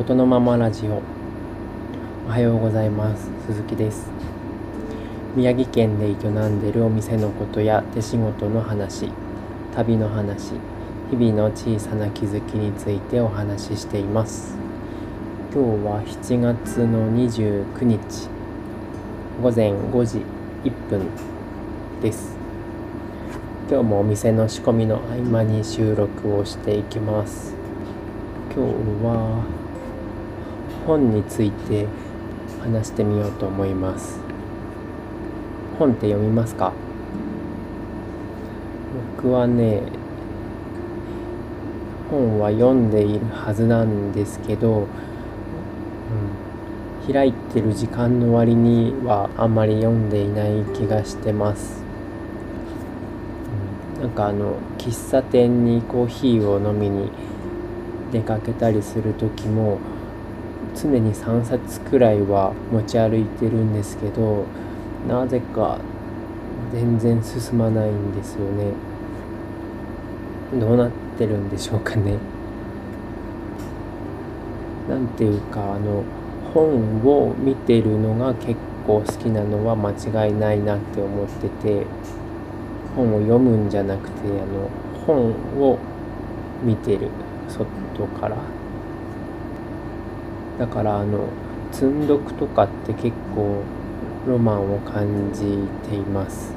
ことのままラジオ。おはようございます。鈴木です。宮城県で営んでるお店のことや手仕事の話旅の話日々の小さな気づきについてお話ししています。今日は7月の29日午前5時1分です。今日もお店の仕込みの合間に収録をしていきます。今日は本について話してみようと思います。本って読みますか？僕はね本は読んでいるはずなんですけど、うん、開いてる時間の割にはあんまり読んでいない気がしてます、うん、なんかあの喫茶店にコーヒーを飲みに出かけたりする時も常に3冊くらいは持ち歩いてるんですけどなぜか全然進まないんですよね。どうなってるんでしょうかね。なんていうかあの本を見てるのが結構好きなのは間違いないなって思ってて本を読むんじゃなくてあの本を見てる外からだからあの積んどくとかって結構ロマンを感じています。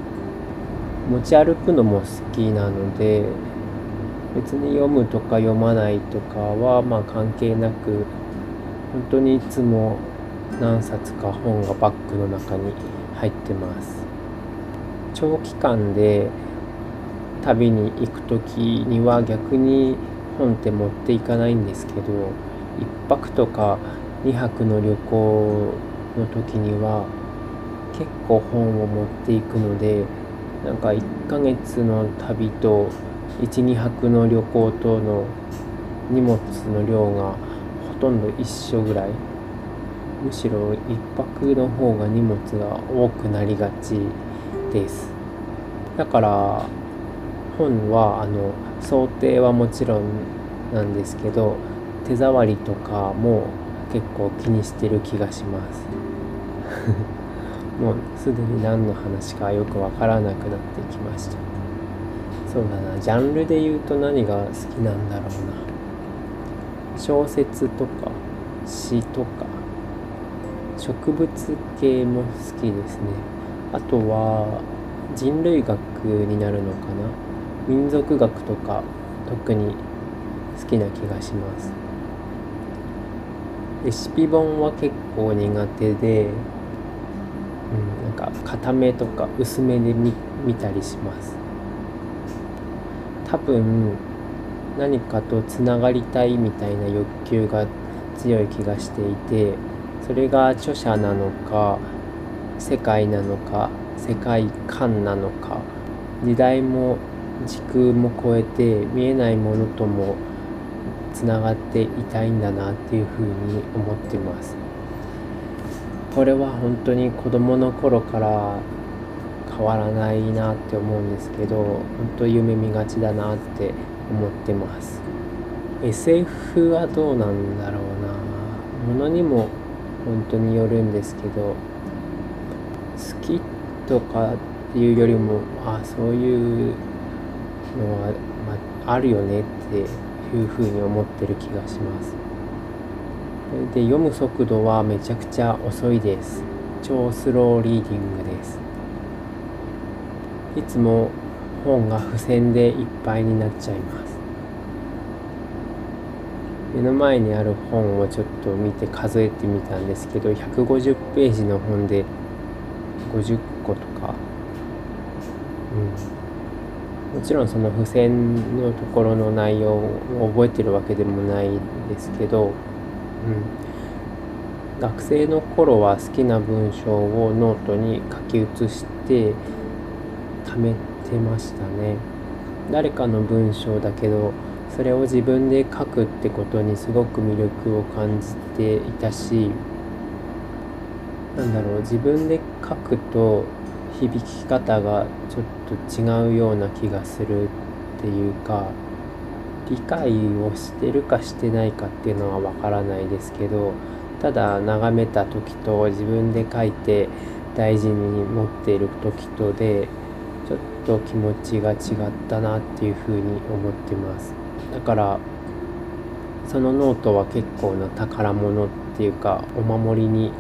持ち歩くのも好きなので別に読むとか読まないとかはまあ関係なく本当にいつも何冊か本がバッグの中に入ってます。長期間で旅に行く時には逆に本って持っていかないんですけど1泊とか2泊の旅行の時には結構本を持っていくのでなんか1ヶ月の旅と12泊の旅行との荷物の量がほとんど一緒ぐらい。むしろ1泊の方が荷物が多くなりがちです。だから本はあの想定はもちろんなんですけど手触りとかも結構気にしてる気がします。もうすでに何の話かよくわからなくなってきました。そうだな。ジャンルで言うと何が好きなんだろうな。小説とか詩とか。植物系も好きですね。あとは人類学になるのかな。民族学とか特に好きな気がします。レシピ本は結構苦手で、うん、なんか固めとか薄めで見見たりします。多分何かとつながりたいみたいな欲求が強い気がしていてそれが著者なのか世界なのか世界観なのか時代も時空も超えて見えないものともつながっていたいんだなっていうふうに思ってます。これは本当に子供の頃から変わらないなって思うんですけど本当夢見がちだなって思ってます。SF はどうなんだろうな。ものにも本当によるんですけど好きとかっていうよりもあそういうのは、まあ、あるよねっていうふうに思ってる気がします。で読む速度はめちゃくちゃ遅いです。超スローリーディングです。いつも本が付箋でいっぱいになっちゃいます。目の前にある本をちょっと見て数えてみたんですけど150ページの本で50個とかうんもちろんその付箋のところの内容を覚えてるわけでもないですけど、うん、学生の頃は好きな文章をノートに書き写して貯めてましたね。誰かの文章だけどそれを自分で書くってことにすごく魅力を感じていたしなんだろう自分で書くと響き方がちょっと違うような気がするっていうか理解をしてるかしてないかっていうのはわからないですけどただ眺めた時と自分で書いて大事に持っている時とでちょっと気持ちが違ったなっていうふうに思ってます。だからそのノートは結構な宝物っていうかお守りに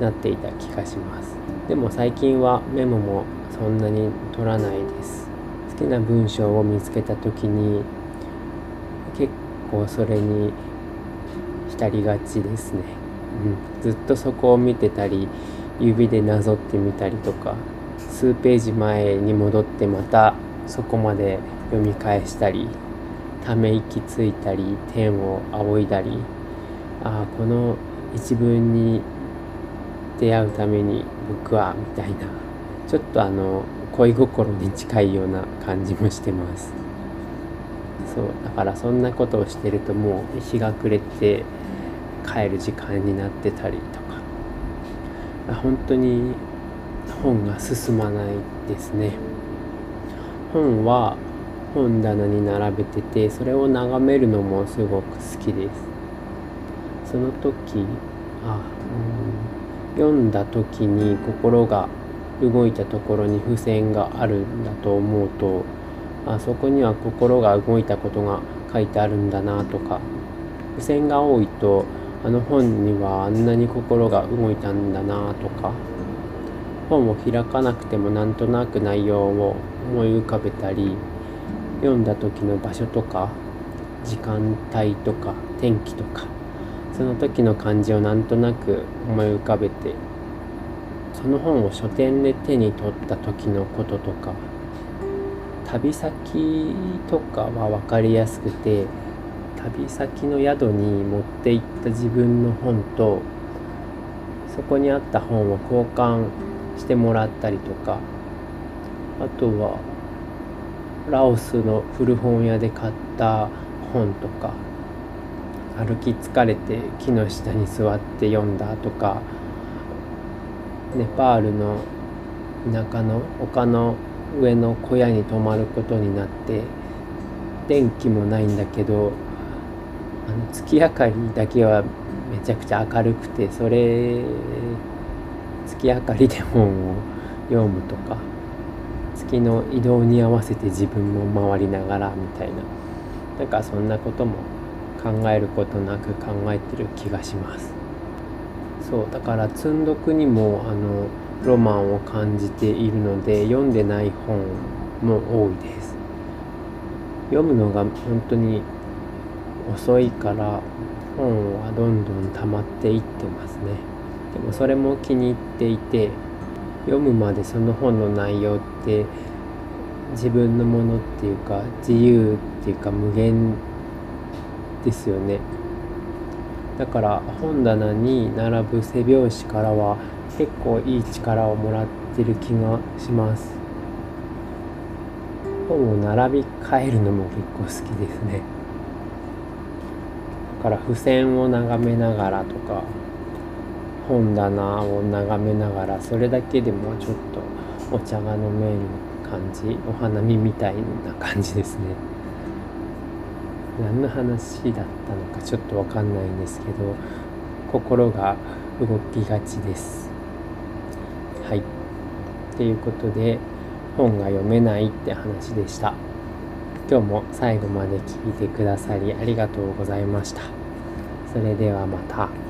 なっていた気がします。でも最近はメモもそんなに取らないです。好きな文章を見つけた時に結構それに浸りがちですね、うん、ずっとそこを見てたり指でなぞってみたりとか数ページ前に戻ってまたそこまで読み返したりため息ついたり天を仰いだりああこの一文に出会うために僕はみたいなちょっとあの恋心に近いような感じもしてます。そうだからそんなことをしてるともう日が暮れて帰る時間になってたりとか。本当に本が進まないですね。本は本棚に並べててそれを眺めるのもすごく好きです。その時あ、うん、読んだ時に心が動いたところに付箋があるんだと思うとあそこには心が動いたことが書いてあるんだなとか付箋が多いとあの本にはあんなに心が動いたんだなとか本を開かなくてもなんとなく内容を思い浮かべたり読んだ時の場所とか時間帯とか天気とかその時の感じをなんとなく思い浮かべてその本を書店で手に取った時のこととか旅先とかは分かりやすくて旅先の宿に持って行った自分の本とそこにあった本を交換してもらったりとかあとはラオスの古本屋で買った本とか歩き疲れて木の下に座って読んだとかネパールの田舎の丘の上の小屋に泊まることになって電気もないんだけどあの月明かりだけはめちゃくちゃ明るくてそれ月明かりで本を読むとか月の移動に合わせて自分も回りながらみたいななんかそんなことも考えることなく考えてる気がします。そうだから積んどくにもあのロマンを感じているので読んでない本も多いです。読むのが本当に遅いから本はどんどん溜まっていってますね。でもそれも気に入っていて読むまでその本の内容って自分のものっていうか自由っていうか無限ですよね。だから本棚に並ぶ背表紙からは結構いい力をもらってる気がします。本を並び替えるのも結構好きですね。だから付箋を眺めながらとか本棚を眺めながらそれだけでもちょっとお茶が飲める感じお花見みたいな感じですね。何の話だったのかちょっとわかんないんですけど心が動きがちです。はい。ということで本が読めないって話でした。今日も最後まで聞いてくださりありがとうございました。それではまた。